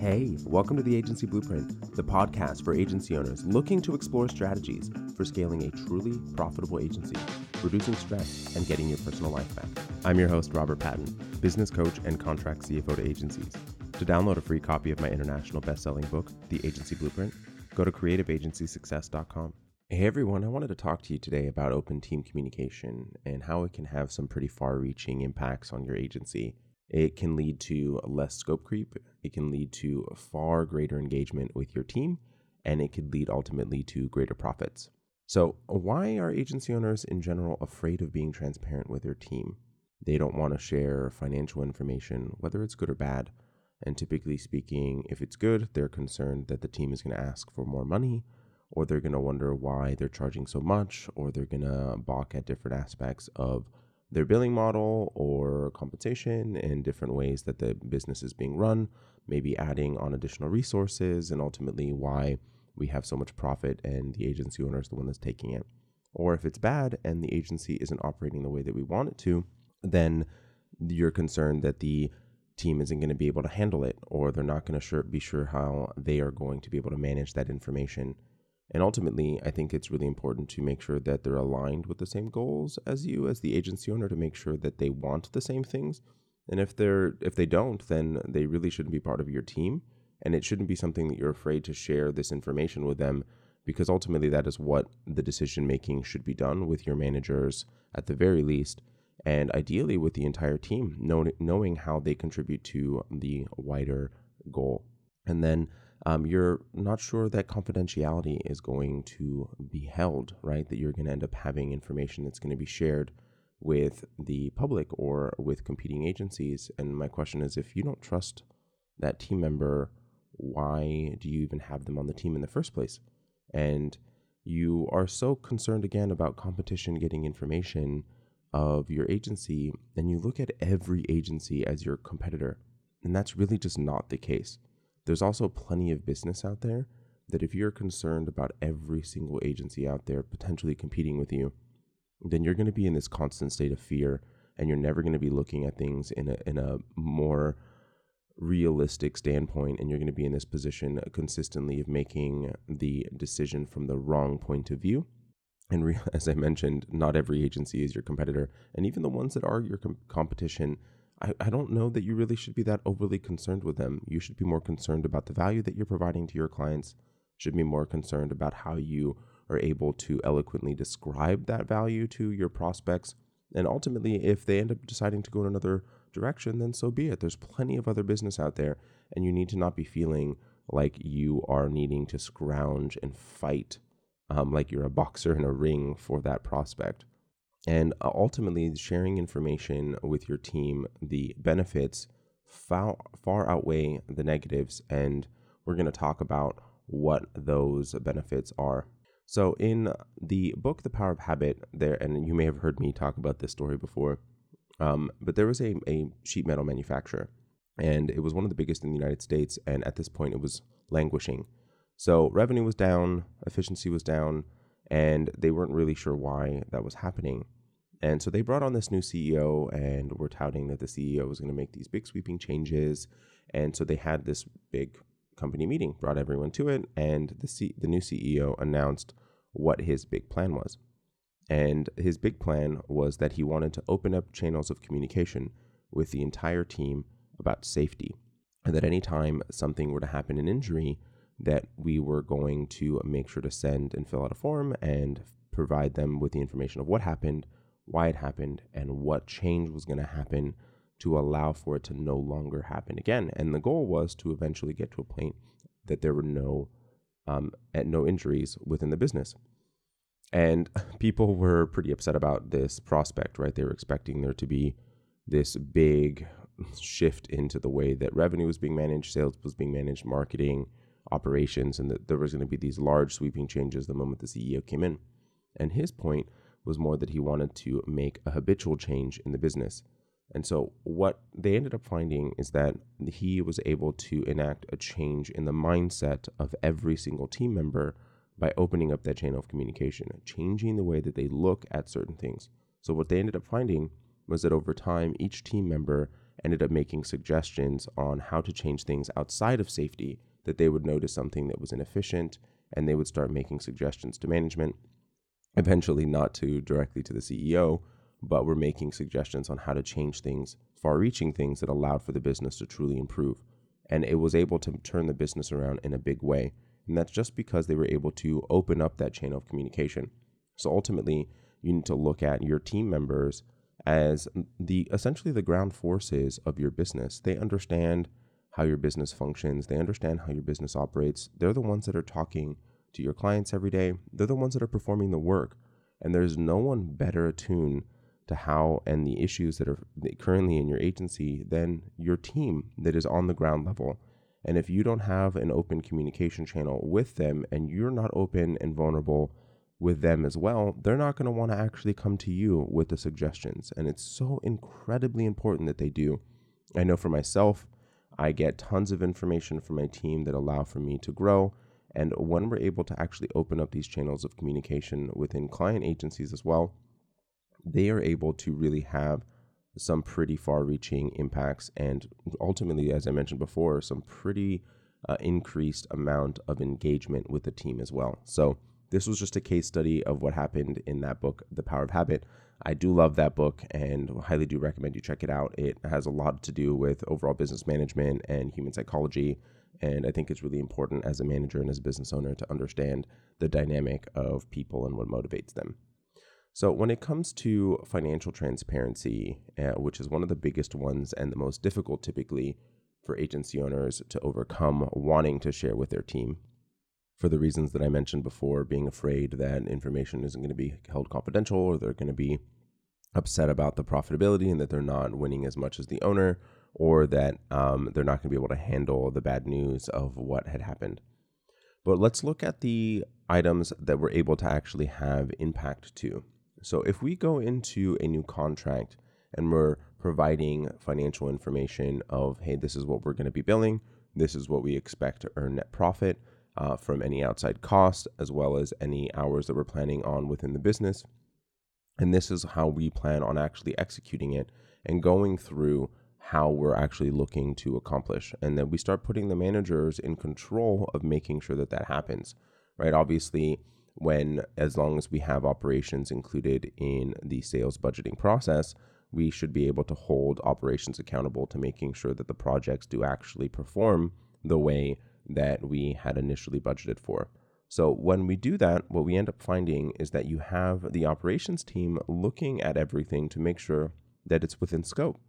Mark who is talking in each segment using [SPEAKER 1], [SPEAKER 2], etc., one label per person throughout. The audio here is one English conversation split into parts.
[SPEAKER 1] Hey, welcome to the Agency Blueprint, the podcast for agency owners looking to explore strategies for scaling a truly profitable agency, reducing stress, and getting your personal life back. I'm your host, Robert Patton, business coach and contract CFO to agencies. To download a free copy of my international best-selling book, The Agency Blueprint, go to creativeagencysuccess.com. Hey everyone, I wanted to talk to you today about open team communication and how it can have some pretty far reaching impacts on your agency. It can lead to less scope creep, it can lead to far greater engagement with your team, and it could lead ultimately to greater profits. So, why are agency owners in general afraid of being transparent with their team? They don't want to share financial information, whether it's good or bad. And typically speaking, if it's good, they're concerned that the team is going to ask for more money or they're going to wonder why they're charging so much, or they're going to balk at different aspects of their billing model or compensation and different ways that the business is being run, maybe adding on additional resources, and ultimately why we have so much profit and the agency owner is the one that's taking it. Or if it's bad and the agency isn't operating the way that we want it to, then you're concerned that the team isn't going to be able to handle it or they're not going to sure, be sure how they are going to be able to manage that information and ultimately, I think it's really important to make sure that they're aligned with the same goals as you as the agency owner to make sure that they want the same things. And if they're if they don't, then they really shouldn't be part of your team and it shouldn't be something that you're afraid to share this information with them because ultimately that is what the decision making should be done with your managers at the very least and ideally with the entire team knowing how they contribute to the wider goal. And then um, you're not sure that confidentiality is going to be held, right? That you're going to end up having information that's going to be shared with the public or with competing agencies. And my question is if you don't trust that team member, why do you even have them on the team in the first place? And you are so concerned again about competition getting information of your agency, and you look at every agency as your competitor. And that's really just not the case. There's also plenty of business out there that if you're concerned about every single agency out there potentially competing with you, then you're going to be in this constant state of fear and you're never going to be looking at things in a in a more realistic standpoint and you're going to be in this position consistently of making the decision from the wrong point of view. And re- as i mentioned not every agency is your competitor and even the ones that are your com- competition I, I don't know that you really should be that overly concerned with them. You should be more concerned about the value that you're providing to your clients, should be more concerned about how you are able to eloquently describe that value to your prospects. And ultimately, if they end up deciding to go in another direction, then so be it. There's plenty of other business out there, and you need to not be feeling like you are needing to scrounge and fight um, like you're a boxer in a ring for that prospect. And uh, ultimately, sharing information with your team, the benefits far, far outweigh the negatives. And we're going to talk about what those benefits are. So, in the book, The Power of Habit, there, and you may have heard me talk about this story before, um, but there was a, a sheet metal manufacturer, and it was one of the biggest in the United States. And at this point, it was languishing. So, revenue was down, efficiency was down, and they weren't really sure why that was happening. And so they brought on this new CEO and were touting that the CEO was going to make these big sweeping changes. And so they had this big company meeting, brought everyone to it, and the C- the new CEO announced what his big plan was. And his big plan was that he wanted to open up channels of communication with the entire team about safety. And that anytime something were to happen, an injury, that we were going to make sure to send and fill out a form and provide them with the information of what happened, why it happened, and what change was going to happen to allow for it to no longer happen again. And the goal was to eventually get to a point that there were no um, no injuries within the business. And people were pretty upset about this prospect, right? They were expecting there to be this big shift into the way that revenue was being managed, sales was being managed, marketing, operations, and that there was going to be these large sweeping changes the moment the CEO came in. And his point was more that he wanted to make a habitual change in the business. And so, what they ended up finding is that he was able to enact a change in the mindset of every single team member by opening up that channel of communication, changing the way that they look at certain things. So, what they ended up finding was that over time, each team member ended up making suggestions on how to change things outside of safety, that they would notice something that was inefficient and they would start making suggestions to management. Eventually, not to directly to the CEO, but we're making suggestions on how to change things, far reaching things that allowed for the business to truly improve. And it was able to turn the business around in a big way. And that's just because they were able to open up that chain of communication. So ultimately, you need to look at your team members as the essentially the ground forces of your business. They understand how your business functions, they understand how your business operates. They're the ones that are talking to your clients every day. They're the ones that are performing the work. And there's no one better attuned to how and the issues that are currently in your agency than your team that is on the ground level. And if you don't have an open communication channel with them and you're not open and vulnerable with them as well, they're not going to want to actually come to you with the suggestions. And it's so incredibly important that they do. I know for myself, I get tons of information from my team that allow for me to grow. And when we're able to actually open up these channels of communication within client agencies as well, they are able to really have some pretty far reaching impacts and ultimately, as I mentioned before, some pretty uh, increased amount of engagement with the team as well. So, this was just a case study of what happened in that book, The Power of Habit. I do love that book and highly do recommend you check it out. It has a lot to do with overall business management and human psychology. And I think it's really important as a manager and as a business owner to understand the dynamic of people and what motivates them. So, when it comes to financial transparency, uh, which is one of the biggest ones and the most difficult typically for agency owners to overcome wanting to share with their team, for the reasons that I mentioned before, being afraid that information isn't going to be held confidential or they're going to be upset about the profitability and that they're not winning as much as the owner or that um, they're not going to be able to handle the bad news of what had happened. But let's look at the items that we're able to actually have impact to. So if we go into a new contract and we're providing financial information of, hey, this is what we're going to be billing, this is what we expect to earn net profit, uh, from any outside cost, as well as any hours that we're planning on within the business. And this is how we plan on actually executing it and going through how we're actually looking to accomplish. And then we start putting the managers in control of making sure that that happens, right? Obviously, when as long as we have operations included in the sales budgeting process, we should be able to hold operations accountable to making sure that the projects do actually perform the way that we had initially budgeted for. So when we do that, what we end up finding is that you have the operations team looking at everything to make sure that it's within scope.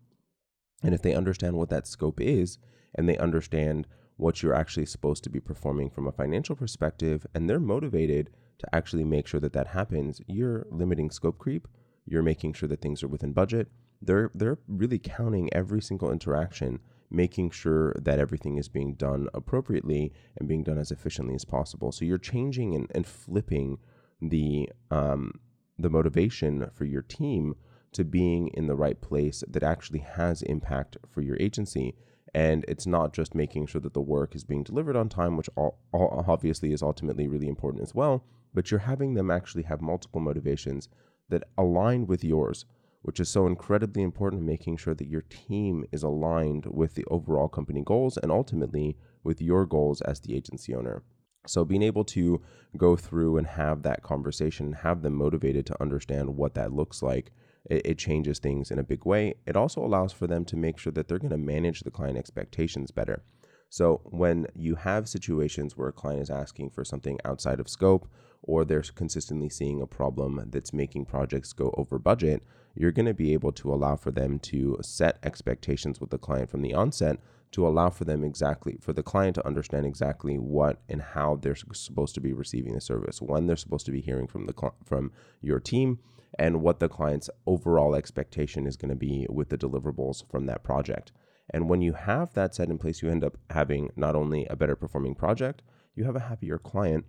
[SPEAKER 1] And if they understand what that scope is and they understand what you're actually supposed to be performing from a financial perspective and they're motivated to actually make sure that that happens, you're limiting scope creep, you're making sure that things are within budget. They're they're really counting every single interaction making sure that everything is being done appropriately and being done as efficiently as possible. So you're changing and, and flipping the um, the motivation for your team to being in the right place that actually has impact for your agency. And it's not just making sure that the work is being delivered on time, which all, all obviously is ultimately really important as well, but you're having them actually have multiple motivations that align with yours which is so incredibly important in making sure that your team is aligned with the overall company goals and ultimately with your goals as the agency owner. So, being able to go through and have that conversation have them motivated to understand what that looks like, it, it changes things in a big way. It also allows for them to make sure that they're going to manage the client expectations better. So, when you have situations where a client is asking for something outside of scope or they're consistently seeing a problem that's making projects go over budget, you're going to be able to allow for them to set expectations with the client from the onset to allow for them exactly for the client to understand exactly what and how they're supposed to be receiving the service when they're supposed to be hearing from the from your team and what the client's overall expectation is going to be with the deliverables from that project. And when you have that set in place you end up having not only a better performing project you have a happier client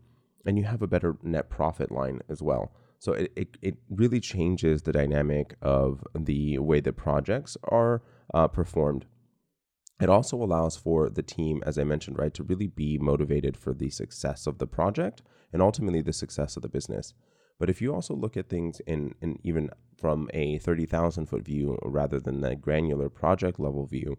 [SPEAKER 1] and you have a better net profit line as well so it, it, it really changes the dynamic of the way that projects are uh, performed. It also allows for the team, as I mentioned, right, to really be motivated for the success of the project and ultimately the success of the business. But if you also look at things in, in even from a 30,000 foot view rather than the granular project level view,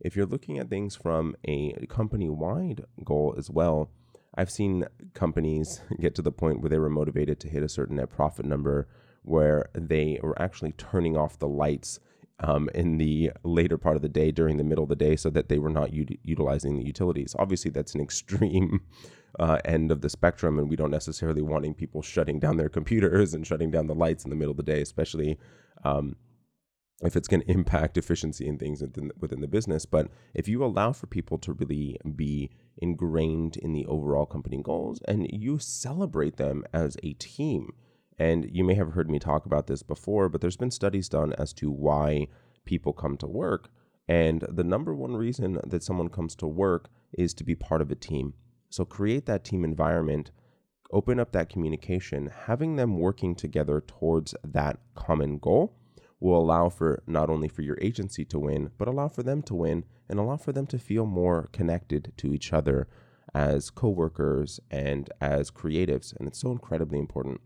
[SPEAKER 1] if you're looking at things from a company wide goal as well, I've seen companies get to the point where they were motivated to hit a certain net profit number where they were actually turning off the lights um, in the later part of the day during the middle of the day so that they were not u- utilizing the utilities. Obviously, that's an extreme uh, end of the spectrum, and we don't necessarily wanting people shutting down their computers and shutting down the lights in the middle of the day, especially um, if it's going to impact efficiency and things within, within the business. But if you allow for people to really be ingrained in the overall company goals and you celebrate them as a team, and you may have heard me talk about this before, but there's been studies done as to why people come to work. And the number one reason that someone comes to work is to be part of a team. So create that team environment, open up that communication, having them working together towards that common goal will allow for not only for your agency to win, but allow for them to win and allow for them to feel more connected to each other as coworkers and as creatives. And it's so incredibly important.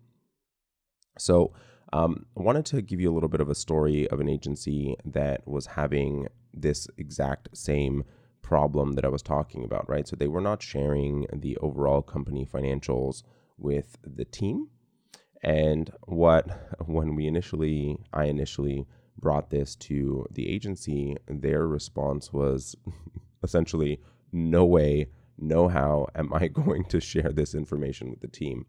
[SPEAKER 1] So, um, I wanted to give you a little bit of a story of an agency that was having this exact same problem that I was talking about, right? So they were not sharing the overall company financials with the team. And what, when we initially, I initially brought this to the agency, their response was essentially, no way, no how am I going to share this information with the team.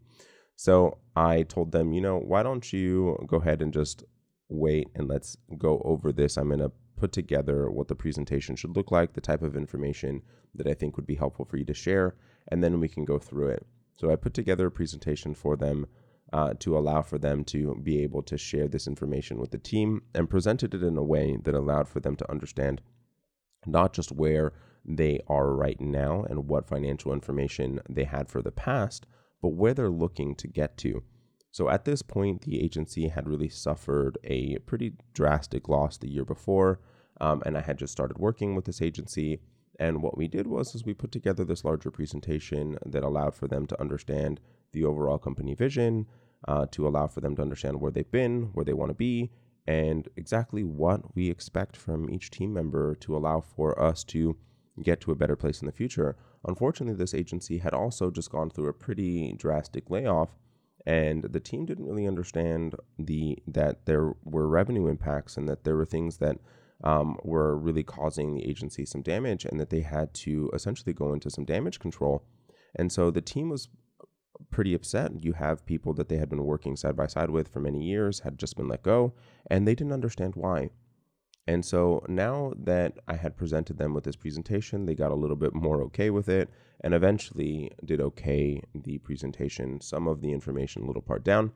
[SPEAKER 1] So I told them, you know, why don't you go ahead and just wait and let's go over this. I'm going to put together what the presentation should look like, the type of information that I think would be helpful for you to share, and then we can go through it. So I put together a presentation for them uh, to allow for them to be able to share this information with the team and presented it in a way that allowed for them to understand not just where they are right now and what financial information they had for the past, but where they're looking to get to. So at this point, the agency had really suffered a pretty drastic loss the year before, um, and I had just started working with this agency. And what we did was is we put together this larger presentation that allowed for them to understand the overall company vision, uh, to allow for them to understand where they've been, where they want to be, and exactly what we expect from each team member to allow for us to get to a better place in the future. Unfortunately, this agency had also just gone through a pretty drastic layoff, and the team didn't really understand the that there were revenue impacts and that there were things that um, were really causing the agency some damage, and that they had to essentially go into some damage control. And so the team was pretty upset. You have people that they had been working side by side with for many years had just been let go, and they didn't understand why. And so now that I had presented them with this presentation, they got a little bit more okay with it and eventually did okay the presentation, some of the information a little part down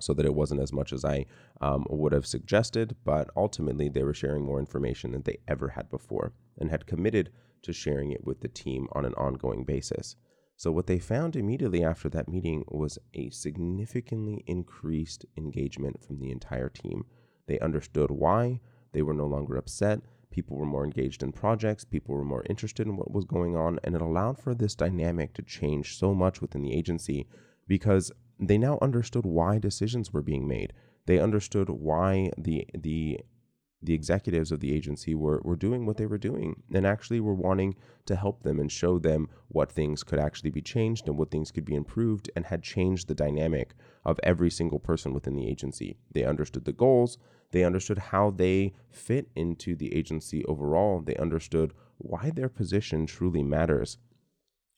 [SPEAKER 1] so that it wasn't as much as I um, would have suggested. But ultimately, they were sharing more information than they ever had before and had committed to sharing it with the team on an ongoing basis. So, what they found immediately after that meeting was a significantly increased engagement from the entire team. They understood why, they were no longer upset. People were more engaged in projects. People were more interested in what was going on. And it allowed for this dynamic to change so much within the agency because they now understood why decisions were being made. They understood why the, the the executives of the agency were, were doing what they were doing and actually were wanting to help them and show them what things could actually be changed and what things could be improved and had changed the dynamic of every single person within the agency. They understood the goals, they understood how they fit into the agency overall, they understood why their position truly matters.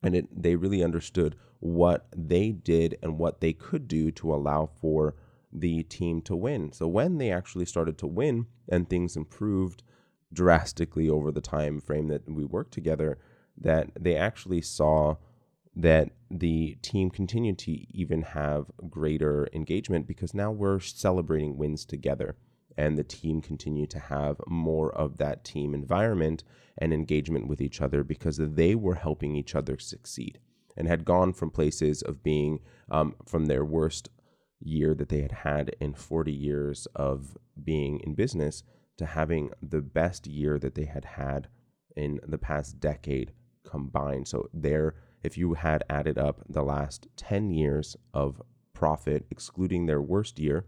[SPEAKER 1] And it, they really understood what they did and what they could do to allow for the team to win. So when they actually started to win and things improved drastically over the time frame that we worked together, that they actually saw that the team continued to even have greater engagement because now we're celebrating wins together and the team continued to have more of that team environment and engagement with each other because they were helping each other succeed and had gone from places of being um, from their worst year that they had had in 40 years of being in business to having the best year that they had had in the past decade combined. So there if you had added up the last 10 years of profit, excluding their worst year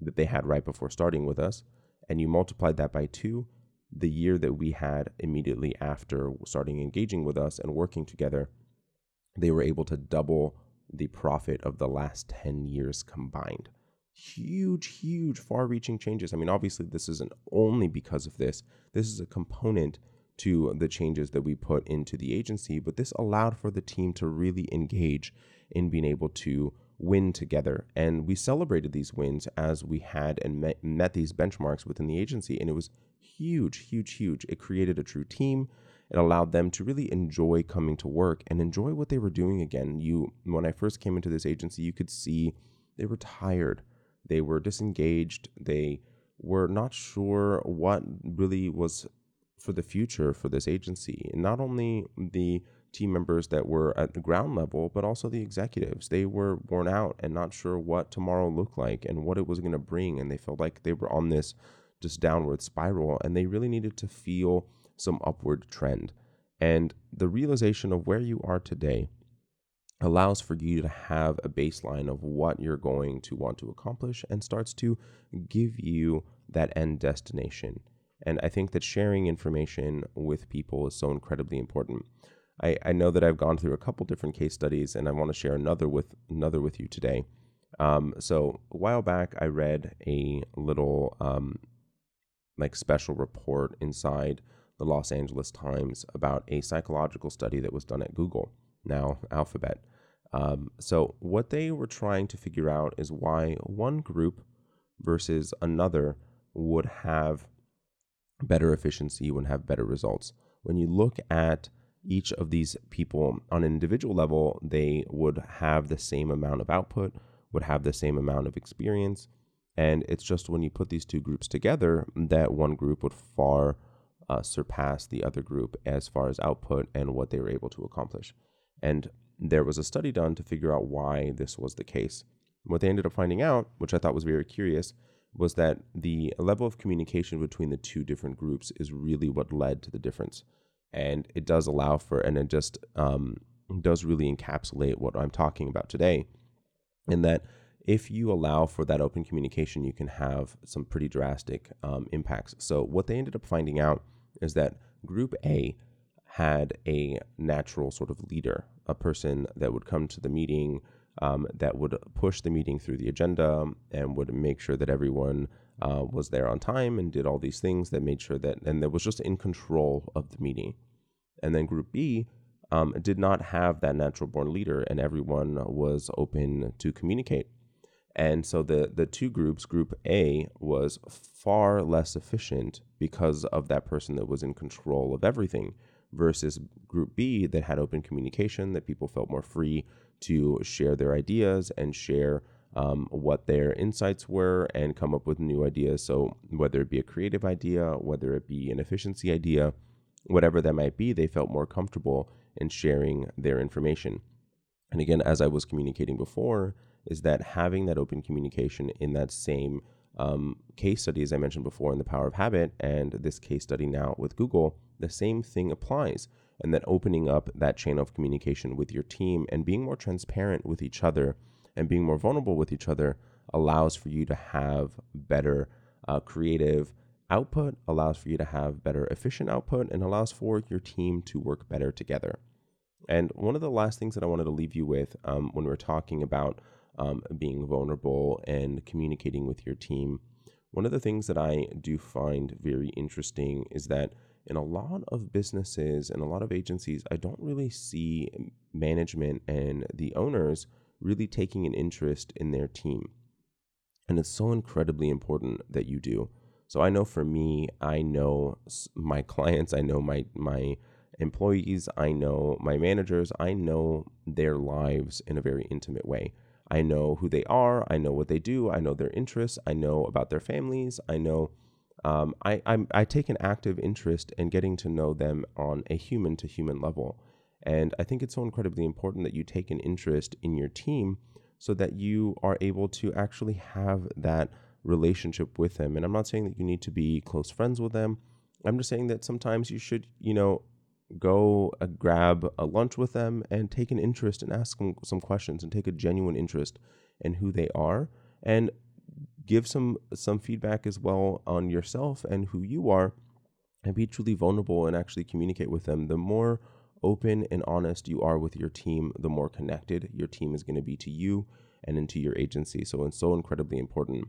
[SPEAKER 1] that they had right before starting with us, and you multiplied that by two, the year that we had immediately after starting engaging with us and working together, they were able to double the profit of the last 10 years combined. Huge, huge, far reaching changes. I mean, obviously, this isn't only because of this, this is a component to the changes that we put into the agency, but this allowed for the team to really engage in being able to win together. And we celebrated these wins as we had and met, met these benchmarks within the agency. And it was huge, huge, huge. It created a true team. It allowed them to really enjoy coming to work and enjoy what they were doing again. You, when I first came into this agency, you could see they were tired, they were disengaged, they were not sure what really was for the future for this agency. And not only the team members that were at the ground level, but also the executives. They were worn out and not sure what tomorrow looked like and what it was going to bring. And they felt like they were on this just downward spiral and they really needed to feel some upward trend. And the realization of where you are today allows for you to have a baseline of what you're going to want to accomplish and starts to give you that end destination. And I think that sharing information with people is so incredibly important. I, I know that I've gone through a couple different case studies, and I want to share another with another with you today. Um, so a while back, I read a little um, like special report inside the Los Angeles Times about a psychological study that was done at Google, now Alphabet. Um, so what they were trying to figure out is why one group versus another would have better efficiency, would have better results. When you look at each of these people on an individual level, they would have the same amount of output, would have the same amount of experience. And it's just when you put these two groups together that one group would far uh, surpass the other group as far as output and what they were able to accomplish. And there was a study done to figure out why this was the case. What they ended up finding out, which I thought was very curious, was that the level of communication between the two different groups is really what led to the difference and it does allow for and it just um, does really encapsulate what i'm talking about today in that if you allow for that open communication you can have some pretty drastic um, impacts so what they ended up finding out is that group a had a natural sort of leader a person that would come to the meeting um, that would push the meeting through the agenda and would make sure that everyone uh, was there on time and did all these things that made sure that, and that was just in control of the meeting. And then Group B um, did not have that natural born leader, and everyone was open to communicate. And so the the two groups, Group A was far less efficient because of that person that was in control of everything, versus Group B that had open communication, that people felt more free to share their ideas and share um, what their insights were and come up with new ideas. So, whether it be a creative idea, whether it be an efficiency idea, whatever that might be, they felt more comfortable in sharing their information. And again, as I was communicating before, is that having that open communication in that same um, case study, as I mentioned before, in the power of habit, and this case study now with Google, the same thing applies. And that opening up that chain of communication with your team and being more transparent with each other and being more vulnerable with each other allows for you to have better uh, creative output, allows for you to have better efficient output, and allows for your team to work better together. And one of the last things that I wanted to leave you with um, when we're talking about um, being vulnerable and communicating with your team, one of the things that I do find very interesting is that in a lot of businesses and a lot of agencies, I don't really see management and the owners really taking an interest in their team. And it's so incredibly important that you do. So I know for me, I know my clients, I know my my employees, I know my managers, I know their lives in a very intimate way. I know who they are, I know what they do, I know their interests, I know about their families, I know um, I, i I take an active interest in getting to know them on a human to human level. And I think it's so incredibly important that you take an interest in your team so that you are able to actually have that relationship with them. And I'm not saying that you need to be close friends with them. I'm just saying that sometimes you should, you know, go uh, grab a lunch with them and take an interest and ask them some questions and take a genuine interest in who they are and give some some feedback as well on yourself and who you are and be truly vulnerable and actually communicate with them. The more open and honest you are with your team the more connected your team is going to be to you and into your agency. So it's so incredibly important.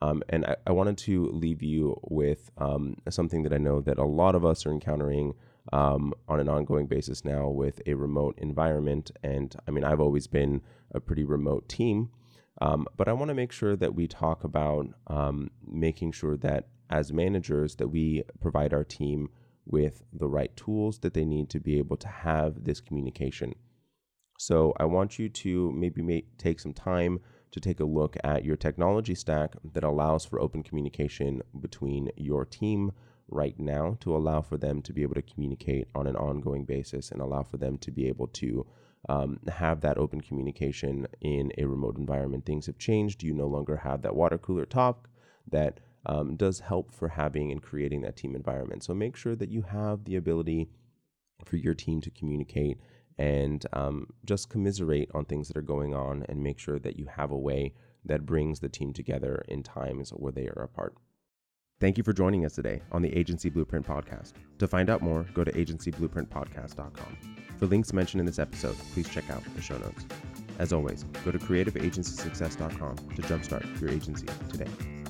[SPEAKER 1] Um, and I, I, wanted to leave you with um, something that I know that a lot of us are encountering um, on an ongoing basis now with a remote environment. And I mean, I've always been a pretty remote team, um, but I want to make sure that we talk about um, making sure that as managers that we provide our team with the right tools that they need to be able to have this communication. So I want you to maybe make, take some time to take a look at your technology stack that allows for open communication between your team right now to allow for them to be able to communicate on an ongoing basis and allow for them to be able to um, have that open communication in a remote environment. Things have changed. You no longer have that water cooler talk that um, does help for having and creating that team environment. So make sure that you have the ability for your team to communicate and um, just commiserate on things that are going on and make sure that you have a way that brings the team together in times where they are apart. Thank you for joining us today on the Agency Blueprint Podcast. To find out more, go to agencyblueprintpodcast.com. For links mentioned in this episode, please check out the show notes. As always, go to creativeagencysuccess.com to jumpstart your agency today.